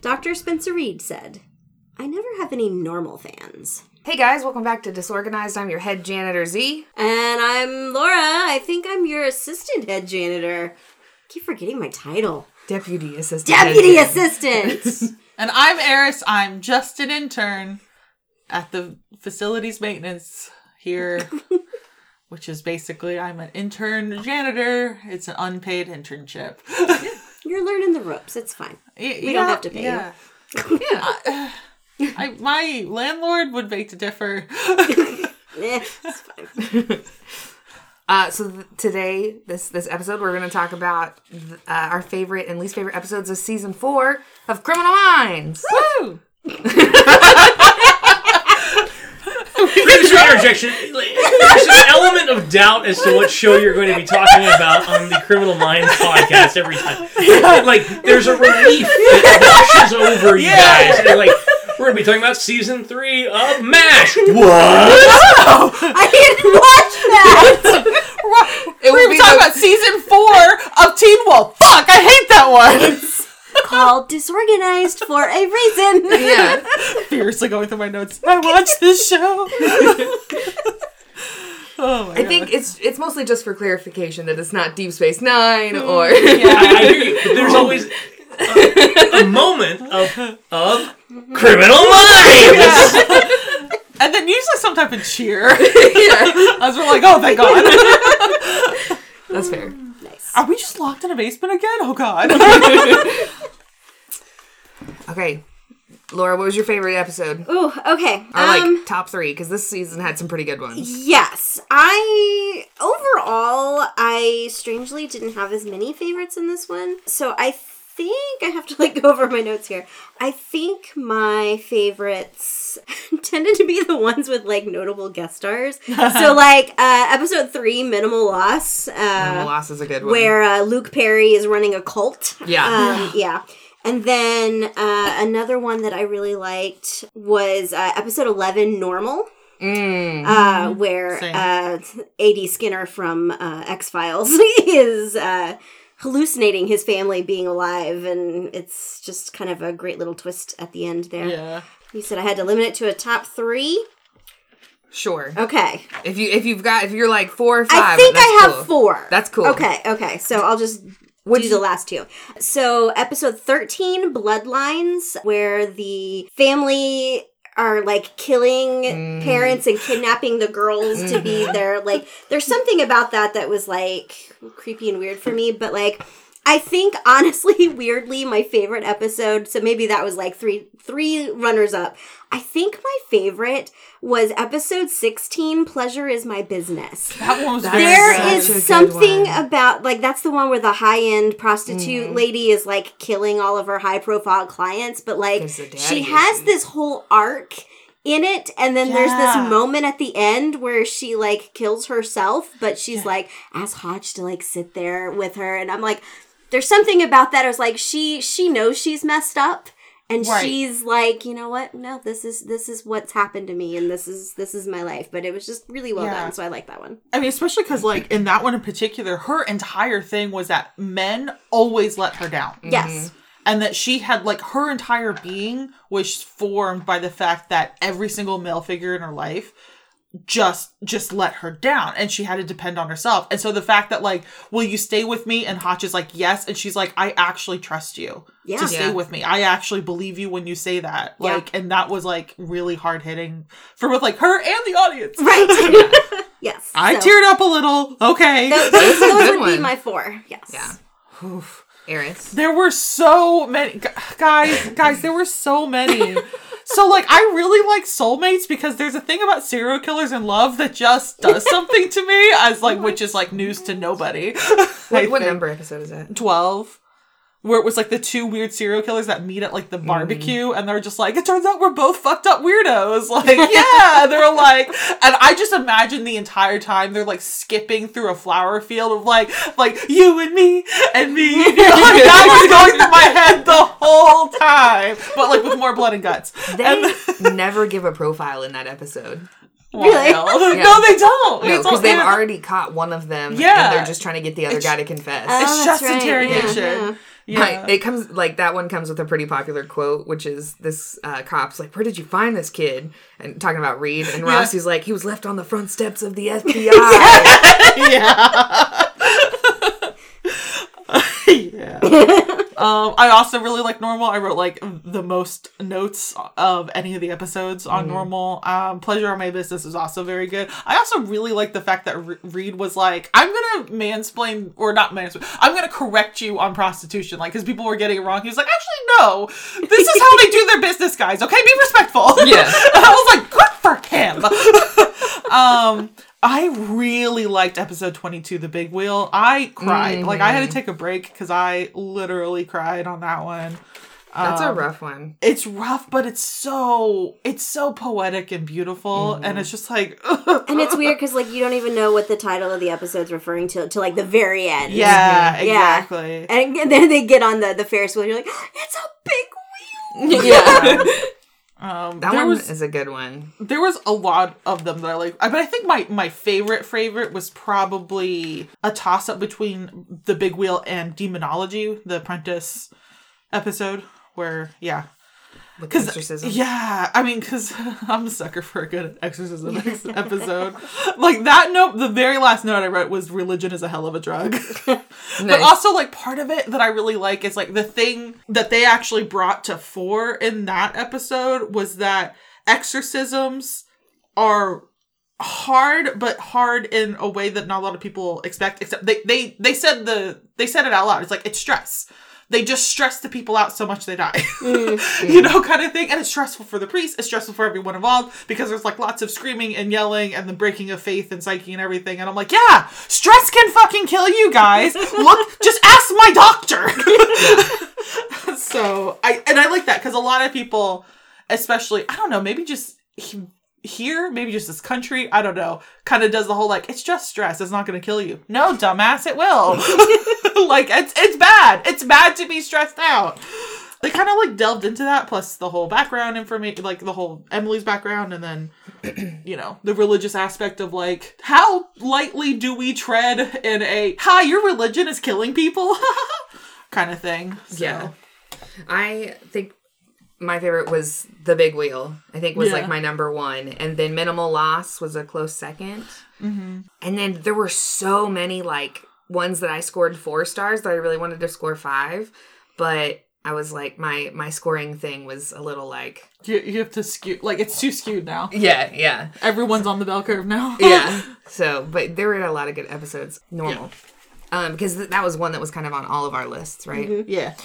Dr. Spencer Reid said, I never have any normal fans. Hey guys, welcome back to Disorganized. I'm your head janitor Z. And I'm Laura. I think I'm your assistant head janitor. I keep forgetting my title. Deputy assistant. Deputy head assistant. And I'm Eris. I'm just an intern at the facilities maintenance here, which is basically I'm an intern janitor. It's an unpaid internship. You're learning the ropes. It's fine. we don't have to pay you. yeah. Yeah. I, my landlord would beg to differ. Eh, it's fine. Uh, so th- today, this this episode, we're going to talk about th- uh, our favorite and least favorite episodes of season four of Criminal Minds. Woo! Premature interjection. There's an element of doubt as to what show you're going to be talking about on the Criminal Minds podcast every time. Like, there's a relief that washes over you Yeah. guys. And like, we're going to be talking about season three of MASH. What? I didn't watch that. It We will were be talking the- about season four of Teen Wolf. Fuck, I hate that one. Called disorganized for a reason. yeah. Furiously going through my notes. I watched this show. oh my I think it's it's mostly just for clarification that it's not Deep Space Nine mm, or I, I hear you, there's always a, a moment of, of Criminal Minds. And then usually some type of cheer. yeah. I was like, oh, thank God. That's fair. Nice. Are we just locked in a basement again? Oh God. Okay, Laura, what was your favorite episode? Ooh, okay. Or like Um, top three? Because this season had some pretty good ones. yes. I overall I strangely didn't have as many favorites in this one. So I think I have to like go over my notes here. I think my favorites tended to be the ones with like notable guest stars. so like uh episode 3 Minimal Loss uh Minimal Loss is a good one. where uh, Luke Perry is running a cult. Yeah. Um, yeah. And then uh, another one that I really liked was uh, episode 11, Normal, Mm. uh, where uh, A.D. Skinner from uh, X Files is uh, hallucinating his family being alive. And it's just kind of a great little twist at the end there. yeah. You said I had to limit it to a top three. Sure. Okay. If you if you've got if you're like four or five, I think I have cool. four. That's cool. Okay, okay. So I'll just What'd do you- the last two. So episode 13, Bloodlines, where the family are like killing Mm. parents and kidnapping the girls to be their like there's something about that that was like creepy and weird for me, but like I think honestly weirdly my favorite episode so maybe that was like three three runners up. I think my favorite was episode 16 Pleasure is my business That one was That's very there good. is a good something one. about like that's the one where the high end prostitute Mm-hmm. lady is like killing all of her high profile clients, but like Gives the she has this whole arc in it and then there's this moment at the end where she like kills herself but she's like asks hotch to like sit there with her and i'm like there's something about that i was like she she knows she's messed up and Right. she's like you know what no this is this is what's happened to me and this is this is my life but it was just really well Yeah. done so i like that one I mean, especially because, like, in that one in particular, her entire thing was that men always let her down. yes mm-hmm. And that she had, like, her entire being was formed by the fact that every single male figure in her life just just let her down and she had to depend on herself and so the fact that like will you stay with me and hotch is like yes and she's like i actually trust you Yeah. to stay Yeah. with me i actually believe you when you say that Yeah. like and that was like really hard hitting for both like her and the audience Right. yes. i So, teared up a little okay Those, That's a those good would be my four. Yes. Yeah. Eris. There were so many guys, guys, there were so many. So like I really like soulmates because there's a thing about serial killers and love that just does something to me as like oh which is like news to nobody. What, what number episode is it? 12 where it was like the two weird serial killers that meet at like the mm. barbecue and they're just like it turns out we're both fucked up weirdos like yeah they're like and i just imagine the entire time they're like skipping through a flower field of like like you and me and me like that was going through my head the whole time but like with more blood and guts They never give a profile in that episode. Really? Yeah. no they don't No, because they've already caught one of them. Yeah. and they're just trying to get the other guy to confess. Oh, It's that's just interrogation. Yeah, yeah. Yeah. it comes like that one comes with a pretty popular quote, which is this uh, cop's like, "Where did you find this kid?" And talking about Reid, and Rossi's like, "He was left on the front steps of the FBI." yeah. yeah. Um, I also really like normal. I wrote like the most notes of any of the episodes on normal. Um, Pleasure on My Business is also very good. I also really like the fact that Re- Reid was like, "I'm gonna mansplain or not mansplain. I'm gonna correct you on prostitution." Like, because people were getting it wrong. He was like, "Actually, no. This is how they do their business, guys. Okay, be respectful." Yeah. and I was like, "Good for him." um I really liked episode 22 The Big Wheel. I cried. Like I had to mm-hmm. take a break cuz I literally cried on that one. That's Um, a rough one. It's rough, but it's so it's so poetic and beautiful and mm-hmm. it's just like And it's weird because like you don't even know what the title of the episode's referring to to like the very end. Yeah, mm-hmm. Yeah. exactly. And then they get on the the Ferris wheel. You're like, it's a big wheel. Yeah, Um that one was is a good one. there was a lot of them that I like. I- But I think my my favorite favorite was probably a toss up between the Big Wheel and Demonology, the Apprentice episode. Where yeah, With exorcism. yeah, I mean, cause I'm a sucker for a good exorcism episode. like that note, the very last note I wrote was religion is a hell of a drug. But also, like part of it that I really like is like the thing that they actually brought to fore in that episode was that exorcisms are hard, but hard in a way that not a lot of people expect. Except they they they said the they said it out loud. It's like it's stress. They just stress the people out so much they die. Mm-hmm. you know, kind of thing. And it's stressful for the priest. It's stressful for everyone involved because there's like lots of screaming and yelling and the breaking of faith and psyche and everything. And I'm like, yeah, stress can fucking kill you guys. Look, just ask my doctor. so I and I like that because a lot of people, especially I don't know, maybe just here, maybe just this country, I don't know, kind of does the whole like it's just stress. It's not going to kill you. No, dumbass, it will. like it's it's bad. It's bad to be stressed out. They kind of like delved into that, plus the whole background information, like the whole Emily's background, and then you know the religious aspect of like how lightly do we tread in a hi your religion is killing people kind of thing. So, Yeah. I think my favorite was the big wheel. I think was Yeah. like my number one, and then minimal loss was a close 2nd Mm-hmm. And then there were so many like ones that I scored four stars that I really wanted to score five, but I was like my my scoring thing was a little like you, you have to skew like it's too skewed now. yeah yeah Everyone's on the bell curve now. yeah. So, but there were a lot of good episodes. Normal. Um, because th- that was one that was kind of on all of our lists, right?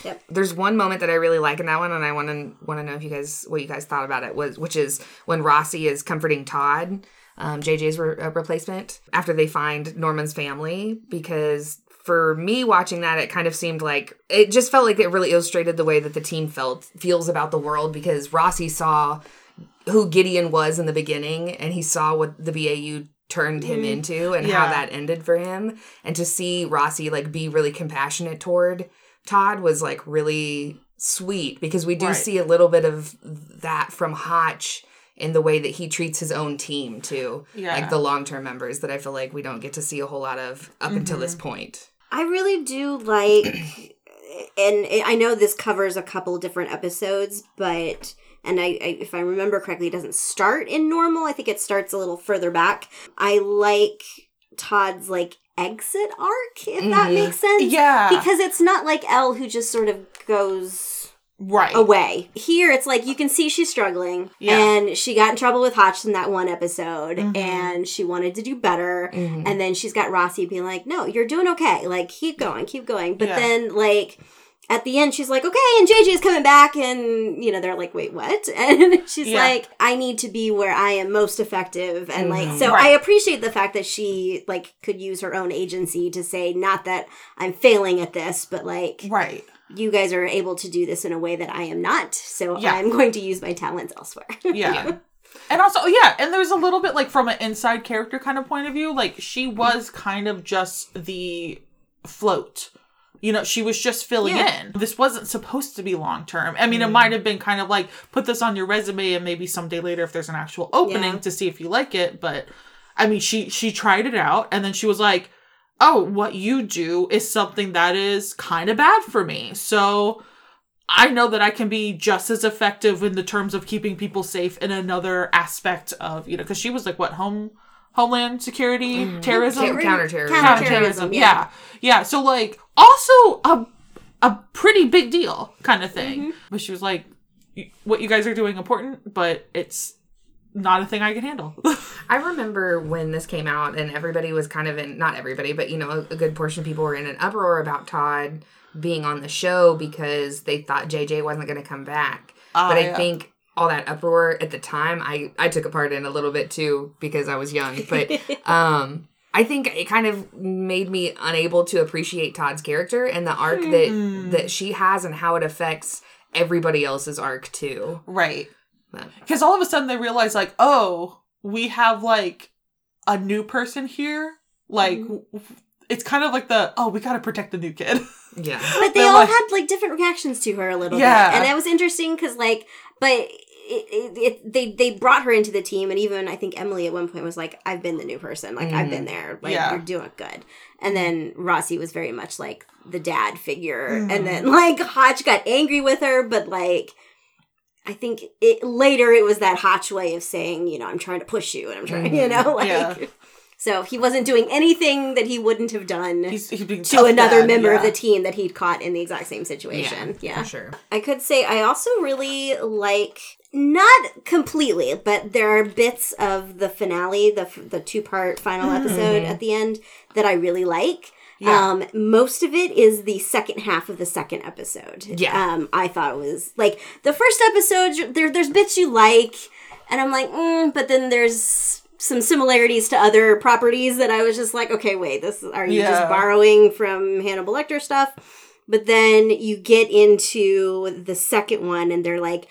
yeah. there's one moment that I really like in that one, and I want to want to know if you guys what you guys thought about it was, which is when Rossi is comforting Todd, um, JJ's re- uh, replacement, after they find Norman's family, because for me watching that, it kind of seemed like it just felt like it really illustrated the way that the team felt feels about the world because Rossi saw who Gideon was in the beginning, and he saw what the BAU turned him mm-hmm. into and how that ended for him and to see Rossi like be really compassionate toward Todd was like really sweet because we do Right. see a little bit of that from Hotch in the way that he treats his own team too. Yeah. Like the long-term members that I feel like we don't get to see a whole lot of up until this mm-hmm. point. I really do like, and I know this covers a couple different episodes, but and I, I if I remember correctly, it doesn't start in normal. I think it starts a little further back. I like Todd's like exit arc, if that Mhm. makes sense. Yeah. because it's not like Elle who just sort of goes right. away. Here, it's like you can see she's struggling, Yeah. and she got in trouble with Hotch in that one episode, Mhm. and she wanted to do better. Mhm. And then she's got Rossi being like, "No, you're doing okay. Like, keep going, keep going." But Yeah. then, like. At the end, she's like, okay, and JJ's coming back, and you know, they're like, wait, what? And she's Yeah. like, I need to be where I am most effective. And mm-hmm. like, so Right. I appreciate the fact that she like could use her own agency to say, not that I'm failing at this, but like, Right. you guys are able to do this in a way that I am not. So Yeah. I'm going to use my talents elsewhere. Yeah. Yeah. And also, oh, yeah, and there's a little bit like from an inside character kind of point of view, like she was kind of just the float. You know, she was just filling Yeah. in. This wasn't supposed to be long term. I mean, it mm. might have been kind of like put this on your resume and maybe someday later if there's an actual opening Yeah. to see if you like it, but I mean, she she tried it out and then she was like oh, what you do is something that is kind of bad for me. So I know that I can be just as effective in the terms of keeping people safe in another aspect of, you know, because she was like, what, home, homeland security, terrorism? Counter- counterterrorism. Counterterrorism, yeah. yeah. Yeah. So, like, also a, a pretty big deal kind of thing. But she was like, what you guys are doing important, but it's not a thing I can handle. I remember when this came out and everybody was kind of in, not everybody, but you know, a, a good portion of people were in an uproar about Todd being on the show because they thought JJ wasn't going to come back. Ah, but I yeah. think all that uproar at the time, I, I took a part in a little bit too because I was young. But um, I think it kind of made me unable to appreciate Todd's character and the arc Hmm. that that she has and how it affects everybody else's arc too. right. Because all of a sudden they realize, like, oh, we have like a new person here. Like, w- it's kind of like the oh, we got to protect the new kid. Yeah. But they all like- had like different reactions to her a little Yeah. bit, and that was interesting because like, but it, they they brought her into the team, and even I think Emily at one point was like, "I've been the new person, like I've been there, like Yeah. you're doing good." And then Rossi was very much like the dad figure, Mhm. and then like Hotch got angry with her, but like. I think it later it was that Hotch way of saying, you know, I'm trying to push you and I'm trying, you know, like Yeah. So he wasn't doing anything that he wouldn't have done He's, he's to another dad, member of the team that he'd caught in the exact same situation. Yeah. For sure. I could say I also really like not completely, but there are bits of the finale, the the two part final episode at the end that I really like. Yeah. Um, most of it is the second half of the second episode. Yeah. Um, I thought it was like the first episode. There, there's bits you like, and I'm like, mm, but then there's some similarities to other properties that I was just like, okay, wait, this are you Yeah. just borrowing from Hannibal Lecter stuff? But then you get into the second one, and they're like,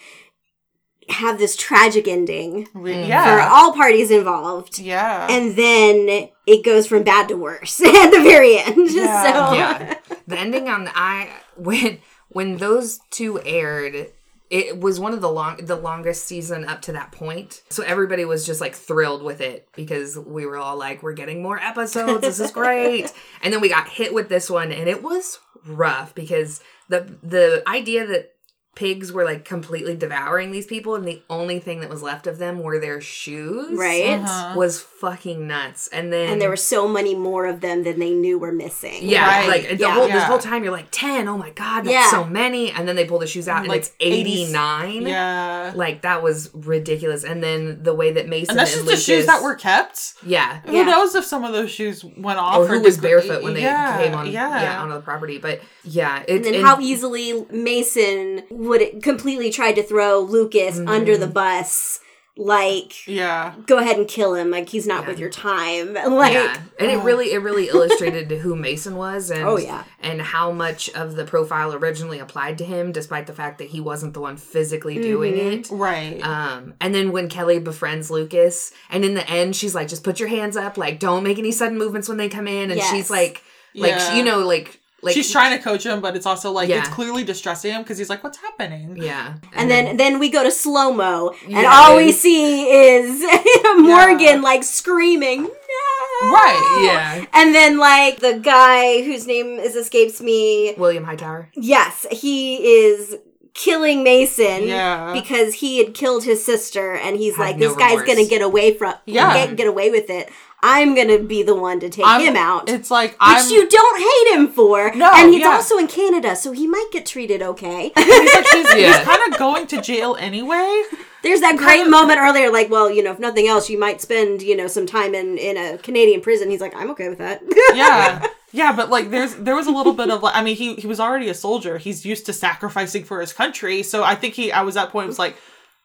have this tragic ending Re- mm. for all parties involved. yeah. And then it goes from bad to worse at the very end. Yeah. so yeah the ending on the i when when those two aired it was one of the long the longest season up to that point. So everybody was just like thrilled with it because we were all like we're getting more episodes. This is great. And then we got hit with this one and it was rough because the the idea that pigs were like completely devouring these people and the only thing that was left of them were their shoes right. Uh-huh. was fucking nuts and then And there were so many more of them than they knew were missing. yeah, Right. like the Yeah. whole this whole time you're like ten. Oh my god, that's Yeah. so many. And then they pull the shoes out and Like it's eighty nine. yeah. Like that was ridiculous. And then the way that Mason And that's and just the shoes that were kept. yeah, Yeah. Who knows if some of those shoes went off or who was barefoot when they Yeah, came on Yeah. yeah. onto the property. But yeah, it, And then and- how easily Mason would completely try to throw Lucas Mm-hmm. under the bus. Like, Yeah. go ahead and kill him. Like he's not Yeah. with your time. Like, yeah, and it really it really illustrated who Mason was and Oh, yeah. and how much of the profile originally applied to him, despite the fact that he wasn't the one physically doing Mm-hmm. it. Right. Um, and then when Kelly befriends Lucas, and in the end, she's like, "Just put your hands up, like don't make any sudden movements when they come in." And Yes. she's like, like Yeah. you know, like like She's trying to coach him, but it's also like Yeah. it's clearly distressing him because he's like, "What's happening?" yeah, And then then we go to slow mo, and all we see is Morgan like screaming, no! Right. yeah, And then like the guy whose name is escapes me. William Hightower. Yes, he is killing Mason Yeah. because he had killed his sister, and he's Had like, no this guy's gonna get away from Yeah. get, get away with it. I'm gonna be the one to take I'm- him out. It's like which I'm. you don't hate him for. No, and he's yeah. also in Canada, so he might get treated okay. He's like he's, Yeah. he's kind of going to jail anyway. There's that great moment earlier, like, well, you know, if nothing else, you might spend, you know, some time in in a Canadian prison. He's like, I'm okay with that. Yeah. Yeah, but like there's there was a little bit of like I mean he he was already a soldier. He's used to sacrificing for his country. So I think he I was at that point was like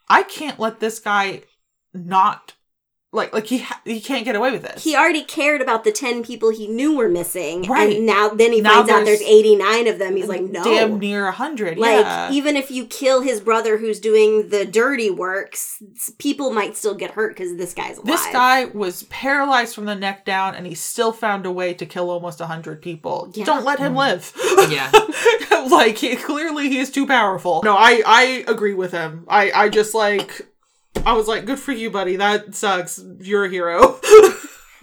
I can't let this guy not like like he ha- he can't get away with this. he already cared about the ten people he knew were missing, Right. and now then he Now finds out there's there's 89 of them. He's like, no, damn near a hundred. like yeah. even if you kill his brother who's doing the dirty works, people might still get hurt because this guy's alive. this guy was paralyzed from the neck down, and he still found a way to kill almost a hundred people. Yeah. Don't let him mm. live. Yeah, like he, clearly he is too powerful. No, I I agree with him. I I just like I was like, good for you, buddy. That sucks. You're a hero.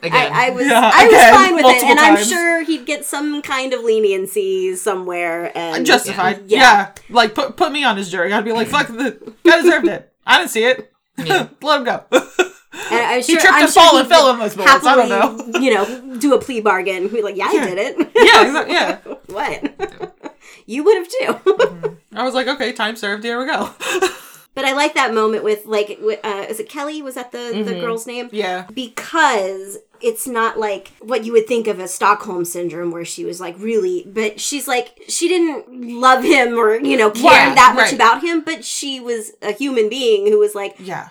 Again. I, I was Yeah, I was fine with it, multiple and I'm sure he'd get some kind of leniency somewhere. And Justified. Yeah. Yeah. Like put put me on his jury. I'd be like, fuck the guy deserved it. I didn't see it. Yeah. Let him go. And I'm He sure, tripped I'm and sure fall and fell would in those bullets. I don't know. You know, do a plea bargain. Be like, yeah, Yeah. I did it. yeah, exactly. Yeah. what? you would have too. I was like, okay, time served. Here we go. But I like that moment with like, uh, is it Kelly? Was that the the Mhm. girl's name? yeah. because it's not like what you would think of as Stockholm syndrome, where she was like really, but she's like she didn't love him or you know care Right, that much right. about him, but she was a human being who was like, Yeah.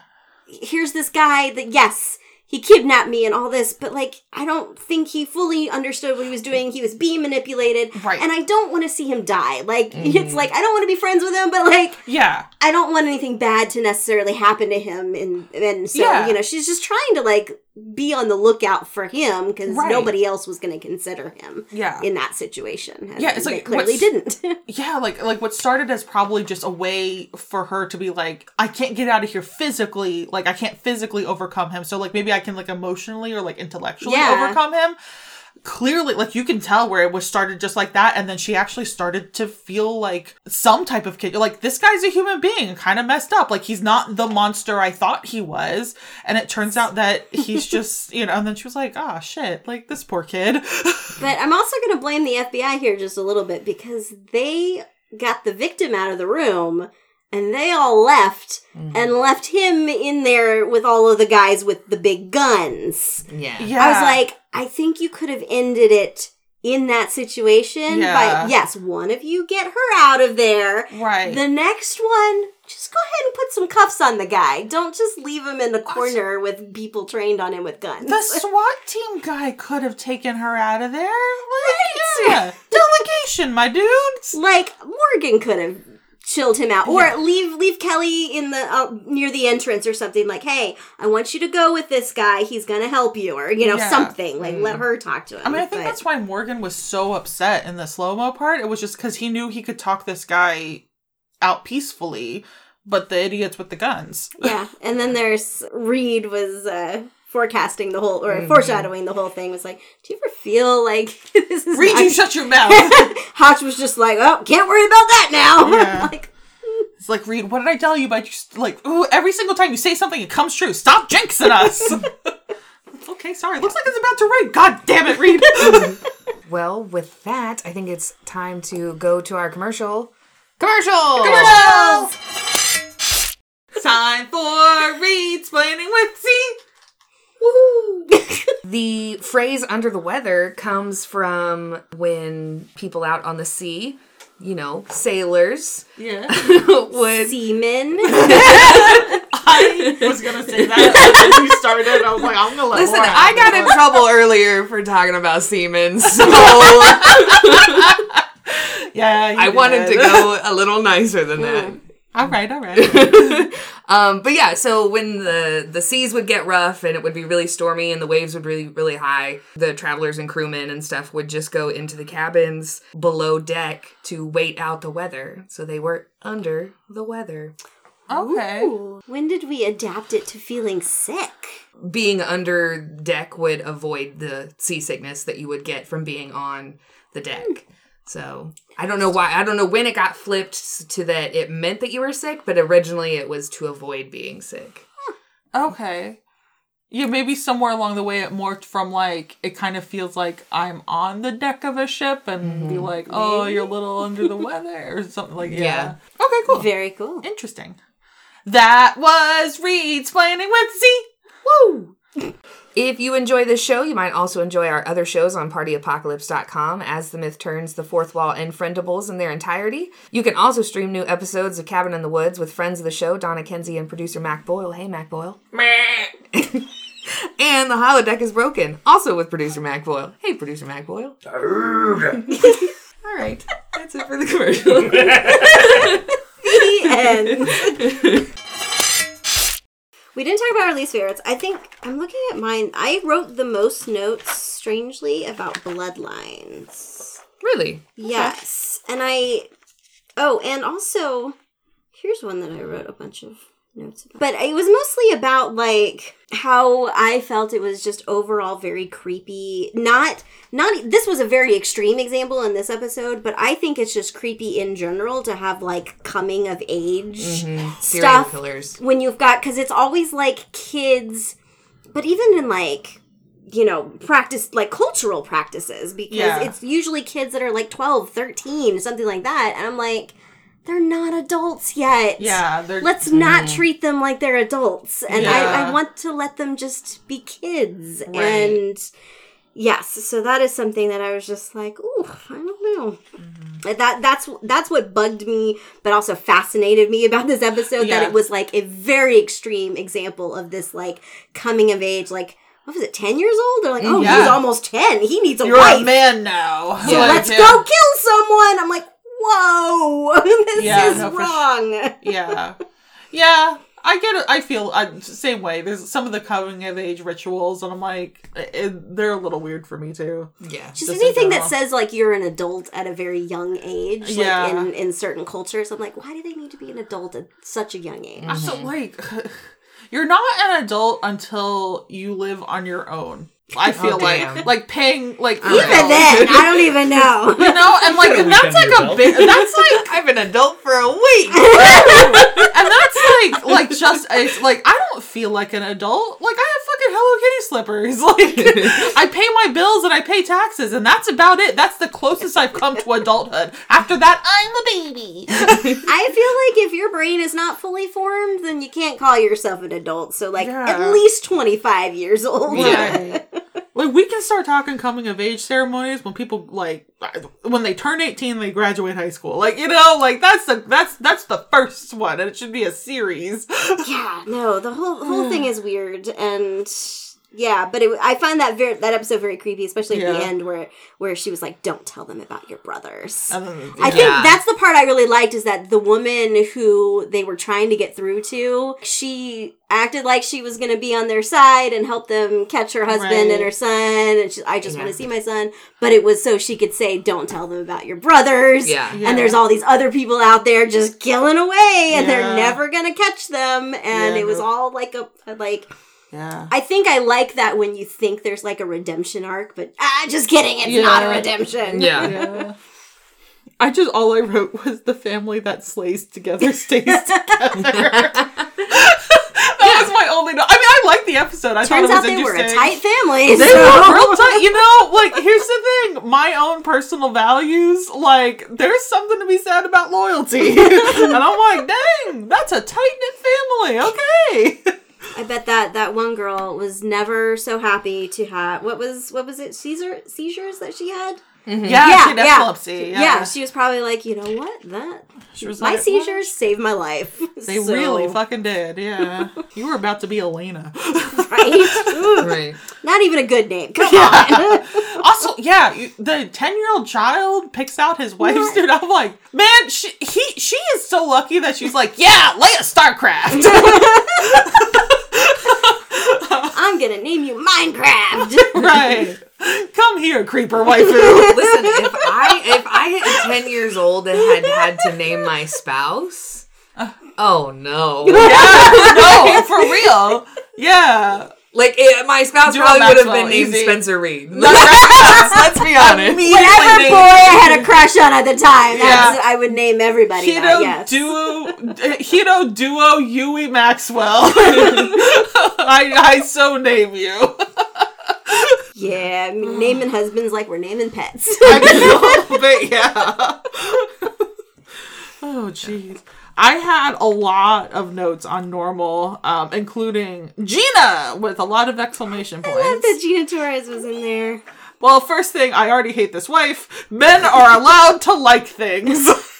here's this guy that yes. He kidnapped me and all this, but like, I don't think he fully understood what he was doing. He was being manipulated. Right. And I don't want to see him die. Like, it's mm. like, I don't want to be friends with him, but like, Yeah. I don't want anything bad to necessarily happen to him, and and so Yeah. you know she's just trying to like be on the lookout for him because Right. nobody else was going to consider him Yeah. in that situation. And Yeah, it's like, clearly didn't. Yeah, like like what started as probably just a way for her to be like, I can't get out of here physically, like I can't physically overcome him. So like maybe I can like emotionally or like intellectually Yeah. overcome him. Clearly, like you can tell where it was started just like that, and then she actually started to feel like some type of kid. Like this guy's a human being, kind of messed up. Like he's not the monster I thought he was, and it turns out that he's just you know. And then she was like, "Ah, shit! Like this poor kid." but I'm also going to blame the FBI here just a little bit because they got the victim out of the room. And they all left Mm-hmm. and left him in there with all of the guys with the big guns. yeah. yeah, I was like, I think you could have ended it in that situation Yeah. by yes, one of you get her out of there. right. The next one, just go ahead and put some cuffs on the guy. Don't just leave him in the corner with people trained on him with guns. The SWAT team guy could have taken her out of there. Like, yeah. Delegation, my dudes. like Morgan could have chilled him out, or leave leave Kelly in the uh, near the entrance or something. Like, hey, I want you to go with this guy. He's gonna help you, or you know Yeah. something. Like, let her talk to him. I mean, I think But- that's why Morgan was so upset in the slow mo part. It was just because he knew he could talk this guy out peacefully, but the idiots with the guns. yeah and then there's reid was uh forecasting the whole Mm-hmm. or foreshadowing the whole thing was like do you ever feel like this is Reid, not- you shut your mouth. Hotch was just like oh can't worry about that now Yeah. like it's like, Reid, what did I tell you about just like, ooh, every single time you say something, it comes true. Stop jinxing us. okay, sorry. Looks like it's about to rain. God damn it, Reid. Well, with that, I think it's time to go to our commercial. Commercial! Commercials! Time for Reid explaining with Z. woohoo The phrase under the weather comes from when people out on the sea, you know, sailors, Yeah. would. seaman I was gonna say that when you started. I was like, I'm gonna let Listen, Laura I got it. in trouble earlier for talking about semen, so Yeah, you I wanted to go a little nicer than that. All right, all right. Um, but yeah, so when the the seas would get rough and it would be really stormy and the waves would really really high, the travelers and crewmen and stuff would just go into the cabins below deck to wait out the weather. So they were under the weather. Okay. Ooh. when did we adapt it to feeling sick Being under deck would avoid the seasickness that you would get from being on the deck. So I don't know why. I don't know when it got flipped to that it meant that you were sick, but originally it was to avoid being sick. Okay. Yeah, maybe somewhere along the way it morphed from like it kind of feels like I'm on the deck of a ship and be mm-hmm. like, oh, you're a little under the weather or something like yeah. Yeah. Okay, cool. very cool Interesting. That was Reid explaining with Z. Woo! If you enjoy this show, you might also enjoy our other shows on partyapocalypse.com as the myth turns the fourth wall and friendables in their entirety. You can also stream new episodes of Cabin in the Woods with friends of the show, Donna Kenzie and producer Mac Boyle. Hey, Mac Boyle. and The Holodeck is Broken, also with producer Mac Boyle. Hey, producer Mac Boyle. All right, that's it for the commercial. the end. We didn't talk about our least favorites. I think I'm looking at mine. I wrote the most notes, strangely, about bloodlines. really? Yes, and I. Oh, and also, here's one that I wrote a bunch of notes. But it was mostly about like how I felt it was just overall very creepy. Not not this was a very extreme example in this episode, but I think it's just creepy in general to have like coming of age mm-hmm. Serial stuff killers. when you've got cuz it's always like kids but even in like you know practice like cultural practices because Yeah. it's usually kids that are like 12 13 something like that and i'm like they're not adults yet. Yeah, they're let's not treat them like they're adults. And I, Yeah. I want to let them just be kids. Right. and yes so that is something that i was just like ooh i don't know. Mm-hmm. that that's that's what bugged me but also fascinated me about this episode that it was like a very extreme example of this like coming of age like what was it 10 years old? They're like oh he's almost 10 he needs a you're wife. a man now. so let's yeah. go kill someone. I'm like whoa this Yeah, is no, for wrong. Yeah. Yeah i get it i feel I, same way there's some of the coming of age rituals and i'm like it, they're a little weird for me too. Yeah. just, Just anything that says like you're an adult at a very young age like Yeah. in, in certain cultures i'm like why do they need to be an adult at such a young age? So mm-hmm. like you're not an adult until you live on your own i oh, feel like damn. like paying like even know, then i don't even know you know and like and that's like a belt. big that's like I've been adult for a week. and that's like like just it's like I don't feel like an adult. Like I have fucking Hello Kitty slippers. Like I pay my bills and I pay taxes, and that's about it. That's the closest I've come to adulthood. After that, I'm a baby. I feel like if your brain is not fully formed, then you can't call yourself an adult. So, like, Yeah. at least 25 years old. Yeah. Like we can start talking coming of age ceremonies when people like when they turn 18 they graduate high school. Like you know, like that's the that's that's the first one and it should be a series. Yeah, no, the whole whole thing is weird, and yeah, but it, I find that very that episode very creepy, especially at the end where where she was like, "Don't tell them about your brothers." And then, I think Yeah. that's the part I really liked is that the woman who they were trying to get through to, she acted like she was going to be on their side and help them catch her husband Right. and her son. And she, I just want to see my son. But it was so she could say, don't tell them about your brothers. Yeah. Yeah. And there's all these other people out there just killing away and they're never going to catch them. And Yeah, it was no. all like a, like, yeah. I think I like that when you think there's like a redemption arc, but ah, just kidding. It's Yeah. not a redemption. Yeah. Yeah. I just all I wrote was the family that slays together stays together. that was my only note. I mean, I liked the episode. I Turns thought it was they were a tight family. They so- were real tight. You know, like here's the thing: my own personal values. Like, there's something to be said about loyalty, and I'm like, dang, that's a tight knit family. Okay. I bet that that one girl was never so happy to have what was what was it Caesar seizures that she had. Yeah, Yeah, she had yeah. epilepsy. Yeah. Yeah, she was probably like, you know what, that she was my like, seizures saved my life. They So- really fucking did. Yeah, you were about to be Elena. right. Right. Not even a good name. Come on. Also, yeah, the ten-year-old child picks out his wife's dude. I'm like, man, she he she is so lucky that she's like, yeah, Leia Starcraft. I'm gonna name you Minecraft. right. Come here, creeper waifu. Listen, if I if I hit ten years old and had had to name my spouse, uh. oh no! yeah, no, for real. Yeah. Like it, my spouse Do probably would have been named easy. Spencer Reid. Let's be honest. Whatever boy I had a crush on at the time, that's Yeah. I would name everybody that. Heero Yes. duo, Heero duo Yuy Maxwell. I I so name you. yeah, I mean, naming husbands like we're naming pets. I know, but yeah. oh jeez. I had a lot of notes on normal, um, including Gina with a lot of exclamation I love that points. Gina Torres was in there. Well, first thing, I already hate this wife. Men are allowed to like things.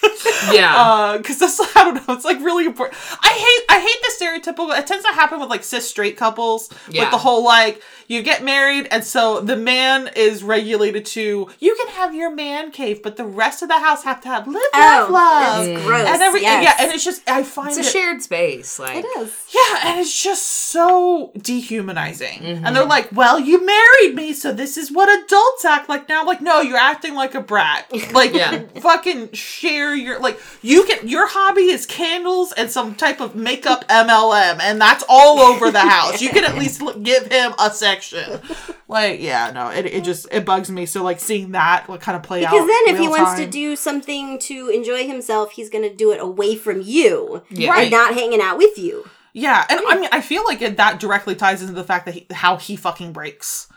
Yeah. because that's I don't know. It's like really important. I hate I hate the typical. It tends to happen with like cis straight couples. Yeah. With the whole like you get married, and so the man is regulated to you can have your man cave, but the rest of the house have to have live, Oh, love, it's gross. and every yes. yeah, and it's just I find It's a it shared space. Like it is. yeah, and it's just so dehumanizing. Mm-hmm. And they're like, "Well, you married me, so this is what adults act like now." I'm like, no, you're acting like a brat. Like, Yeah. fucking share your like. You can your hobby is candles and some type of makeup MLM, and that's all over the house. You can at least give him a section. Like, yeah, no, it, it just it bugs me. So like seeing that like kind of play out Because then, if he wants to do something to enjoy himself, he's going to do it away from you Yeah. Right. and not hanging out with you. yeah, and I mean, I feel like it, that directly ties into the fact that he, how he fucking breaks.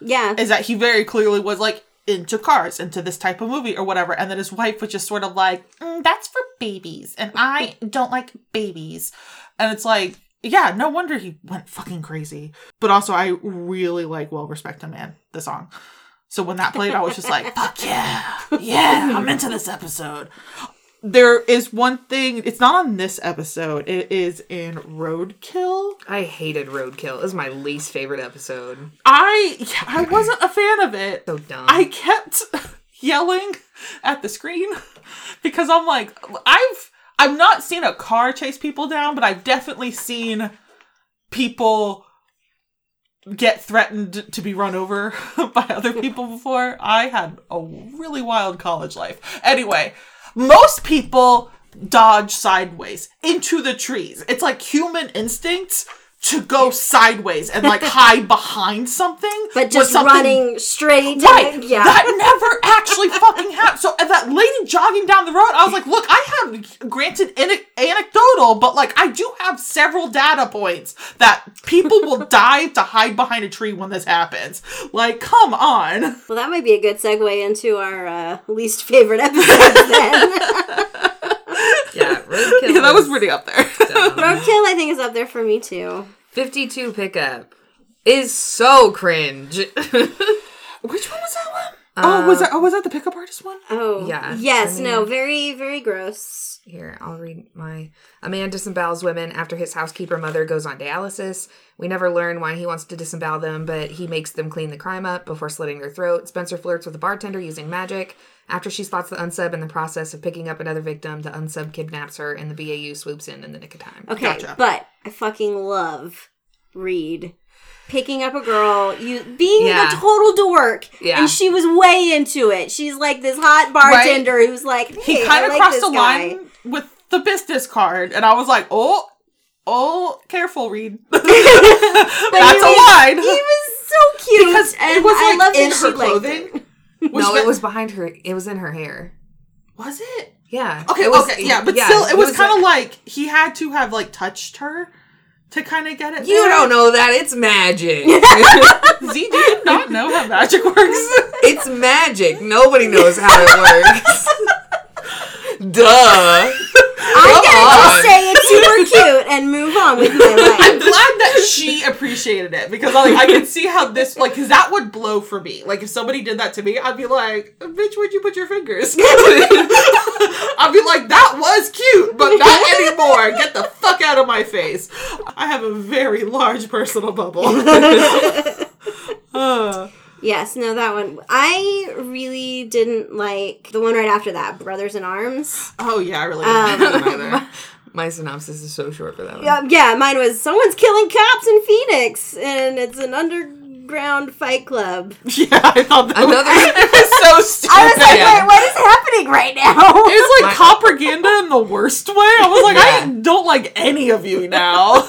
Yeah. is that he very clearly was like into cars, into this type of movie or whatever, and then his wife was just sort of like, "Mm, "That's for babies, and I don't like babies," and it's like, yeah, no wonder he went fucking crazy. But also, I really like "Well Respect a Man" the song. So when that played, I was just like, "Fuck yeah, yeah, I'm into this episode." There is one thing. It's not on this episode. It is in Roadkill. I hated Roadkill. It was my least favorite episode. I I wasn't a fan of it. So dumb. I kept yelling at the screen because I'm like, I've I've not seen a car chase people down, but I've definitely seen people get threatened to be run over by other people before. I had a really wild college life. Anyway, most people dodge sideways into the trees. It's like human instincts to go sideways and like hide behind something. But just something- running straight. Right. the- yeah. That never actually fucking happened. So that lady jogging down the road, I was like, look, I have granted ane- anecdotal, but like I do have several data points that people will dive to hide behind a tree when this happens. Like, come on. well, that might be a good segue into our uh, least favorite episode then. yeah, Roadkill. Yeah, that was pretty up there. dumb. Roadkill, I think, is up there for me too. 52 pickup is so cringe. Which one was that one? Oh, was uh, that oh was that the pickup artist one? Oh, Yeah, Yes, I no, very, very gross. Here, I'll read my. A man disembowels women after his housekeeper mother goes on dialysis. We never learn why he wants to disembowel them, but he makes them clean the crime up before slitting their throat. Spencer flirts with a bartender using magic. After she spots the unsub in the process of picking up another victim, the unsub kidnaps her, and the BAU swoops in in the nick of time. Okay, Gotcha. but I fucking love Reid picking up a girl, you being Yeah. a total dork, Yeah. and she was way into it. She's like this hot bartender who's like, hey, He kind of like crossed the guy. line with the business card, and I was like, oh, oh, careful, Reid. That's a line. He was so cute, because and it was I like in her clothing. it. No, it was behind her. It was in her hair. Was it? Yeah. Okay, It was- okay, yeah, but yeah, still, it was, kind of like- like, he had to have like touched her to kind of get it. You there. don't know that. It's magic. Z, do you not know how magic works? it's magic. Nobody knows how it works. Duh. I'm gonna on. just say it's super cute and move on with my life. I'm glad that she appreciated it because like I can see how this like because that would blow for me. Like if somebody did that to me, I'd be like, "Bitch, where'd you put your fingers?" I'd be like, "That was cute, but not anymore. Get the fuck out of my face." I have a very large personal bubble. Uh, Yes, no, that one. I really didn't like the one right after that, Brothers in Arms. oh yeah, I really um, didn't like that either. My synopsis is so short for that one. Yeah, yeah, mine was someone's killing cops in Phoenix, and it's an underground fight club. Yeah, I thought that Another- was, so stupid. I was like, Yeah. wait, what is happening right now? It was like My- propaganda in the worst way. I was like, I don't like any of you now.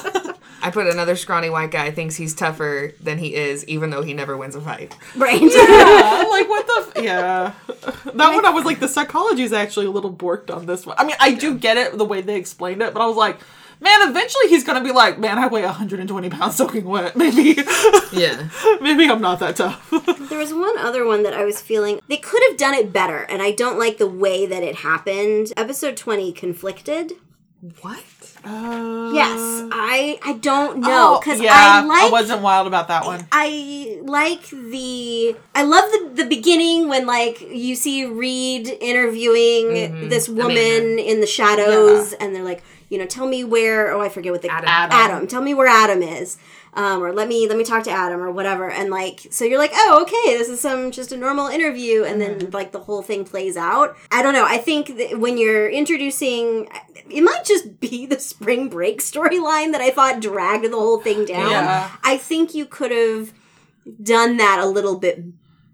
I put another scrawny white guy thinks he's tougher than he is, even though he never wins a fight. right. yeah, like what the? F- yeah, that one I was like, the psychology is actually a little borked on this one. I mean, I do get it the way they explained it, but I was like, man, eventually he's gonna be like, man, I weigh 120 pounds soaking wet. Maybe, Yeah. maybe I'm not that tough. There was one other one that I was feeling they could have done it better, and I don't like the way that it happened. Episode twenty, conflicted. What? Uh, Yes, I I don't know because Oh, yeah, I like wasn't wild about that one. I like the I love the the beginning when like you see Reid interviewing this woman in the shadows and they're like you know, tell me where. Oh, I forget what the Adam. Adam. Tell me where Adam is. Um, or let me let me talk to Adam or whatever, and like so you're like, oh okay, this is some just a normal interview, and then Mm-hmm. like the whole thing plays out. I don't know. I think that when you're introducing, it might just be the spring break storyline that I thought dragged the whole thing down. Yeah. I think you could have done that a little bit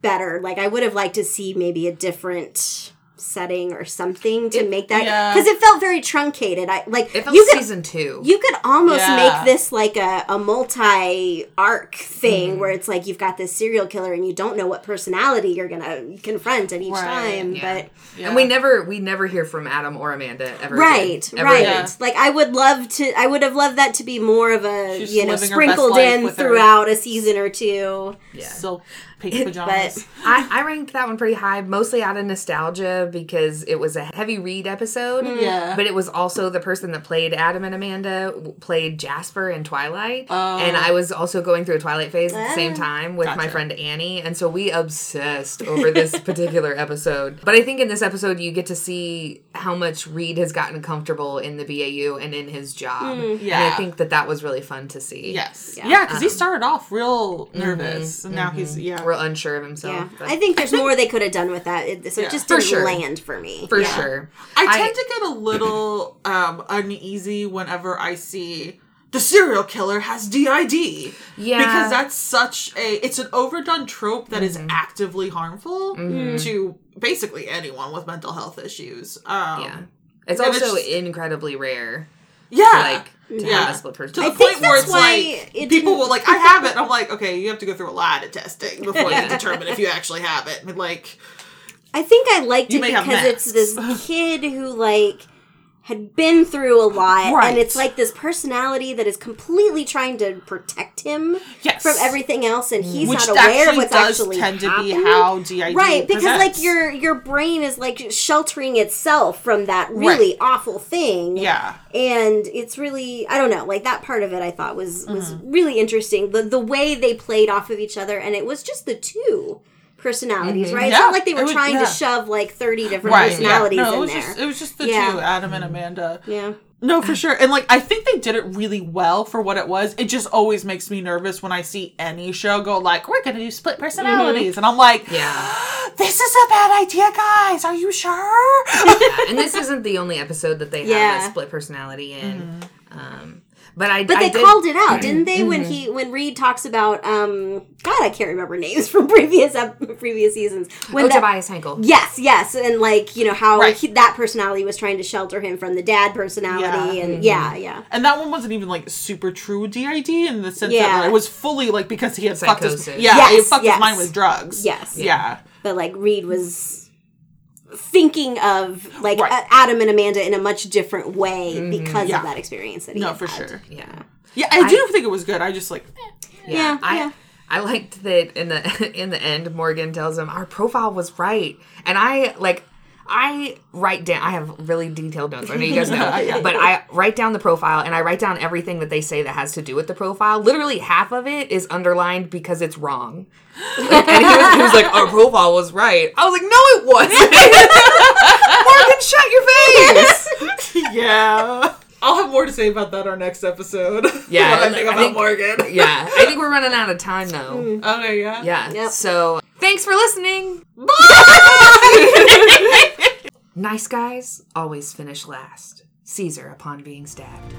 better. Like I would have liked to see maybe a different setting or something to make that yeah. because it felt very truncated. I like It felt you could season two. you could almost Yeah. make this like a, a multi arc thing mm-hmm. where it's like you've got this serial killer and you don't know what personality you're gonna confront at each Right, time. yeah. But And we never we never hear from Adam or Amanda ever. right, again. Ever right. again. Yeah. Like I would love to I would have loved that to be more of a She's you know living her best sprinkled in with her- throughout a season or two. Yeah. Silk pink pajamas. I, I ranked that one pretty high, mostly out of nostalgia because it was a heavy Reid episode. Mm-hmm. Yeah. But it was also the person that played Adam and Amanda played Jasper in Twilight. Oh. And I oh. was also going through a Twilight phase at the same Ah. time with my friend Annie. And so we obsessed over this particular episode. But I think in this episode, you get to see how much Reid has gotten comfortable in the BAU and in his job. Mm, and I think that that was really fun to see. Yes. Yeah. Yeah, because he um, started off real mm-hmm, nervous, and now he's mm-hmm. yeah. Real unsure of himself. Yeah, I think there's more they could have done with that. It, so Yeah. it just For didn't sure. land for me. for Yeah. sure. I tend to get a little um, uneasy whenever I see the serial killer has DID. Yeah. Because that's such a it's an overdone trope that is Mm-hmm. actively harmful to basically anyone with mental health issues. Um Yeah. It's and it's also just- incredibly rare yeah. like to Yeah. have a split to the personality. think point where it's like it people will like, I have it. and I'm like, okay, you have to go through a lot of testing before Yeah. you determine if you actually have it. And like, I think I liked it because it's this kid who like had been through a lot Right. and it's like this personality that is completely trying to protect him Yes. from everything else and he's which not aware of what's does actually tend to be happening. how DID right because like your your brain is like sheltering itself from that really awful thing yeah and it's really i don't know like that part of it i thought was was Mm-hmm. really interesting the the way they played off of each other and it was just the two personalities right it's Mm-hmm. Yeah, not like they were was- trying yeah. to shove like 30 different right personalities yeah. no, it in was there just it was just the Yeah. two Adam and Amanda yeah no for sure and like I think they did it really well for what it was it just always makes me nervous when I see any show go like we're gonna do split personalities and I'm like Yeah. this is a bad idea guys are you sure yeah. And this isn't the only episode that they have a split personality in. Um, but I but I they did, called it out didn't they when Mm-hmm. he when reid talks about um god i can't remember names from previous ep- previous seasons when Oh, that- Tobias Hankel. Yes, yes, and like you know how Right. he, that personality was trying to shelter him from the dad personality, Yeah. and yeah, yeah, And that one wasn't even like super true DID in the sense Yeah. that it was fully like because he had fucked his yeah Yes, he fucked yes. his mind with drugs. Yes. Yeah. but like Reid was thinking of like Right. Adam and Amanda in a much different way because Mm-hmm. Yeah. of that experience that he had. No, for had. sure. Yeah. Yeah, I, do think it was good. I just like eh. Yeah, I, yeah. I liked that in the in the end Morgan tells him our profile was right. And I like I write down I have really detailed notes. I know you guys know. But I write down the profile and I write down everything that they say that has to do with the profile. Literally half of it is underlined because it's wrong. Like, and he was, he was like, our profile was right. I was like, no, it wasn't. Morgan, shut your face. yeah. I'll have more to say about that our next episode. Yeah, I like, think I about think- Morgan. Yeah, I think we're running out of time though. Mm. Okay, yeah. Yeah. Yep. So thanks for listening. Nice guys always finish last. Caesar upon being stabbed.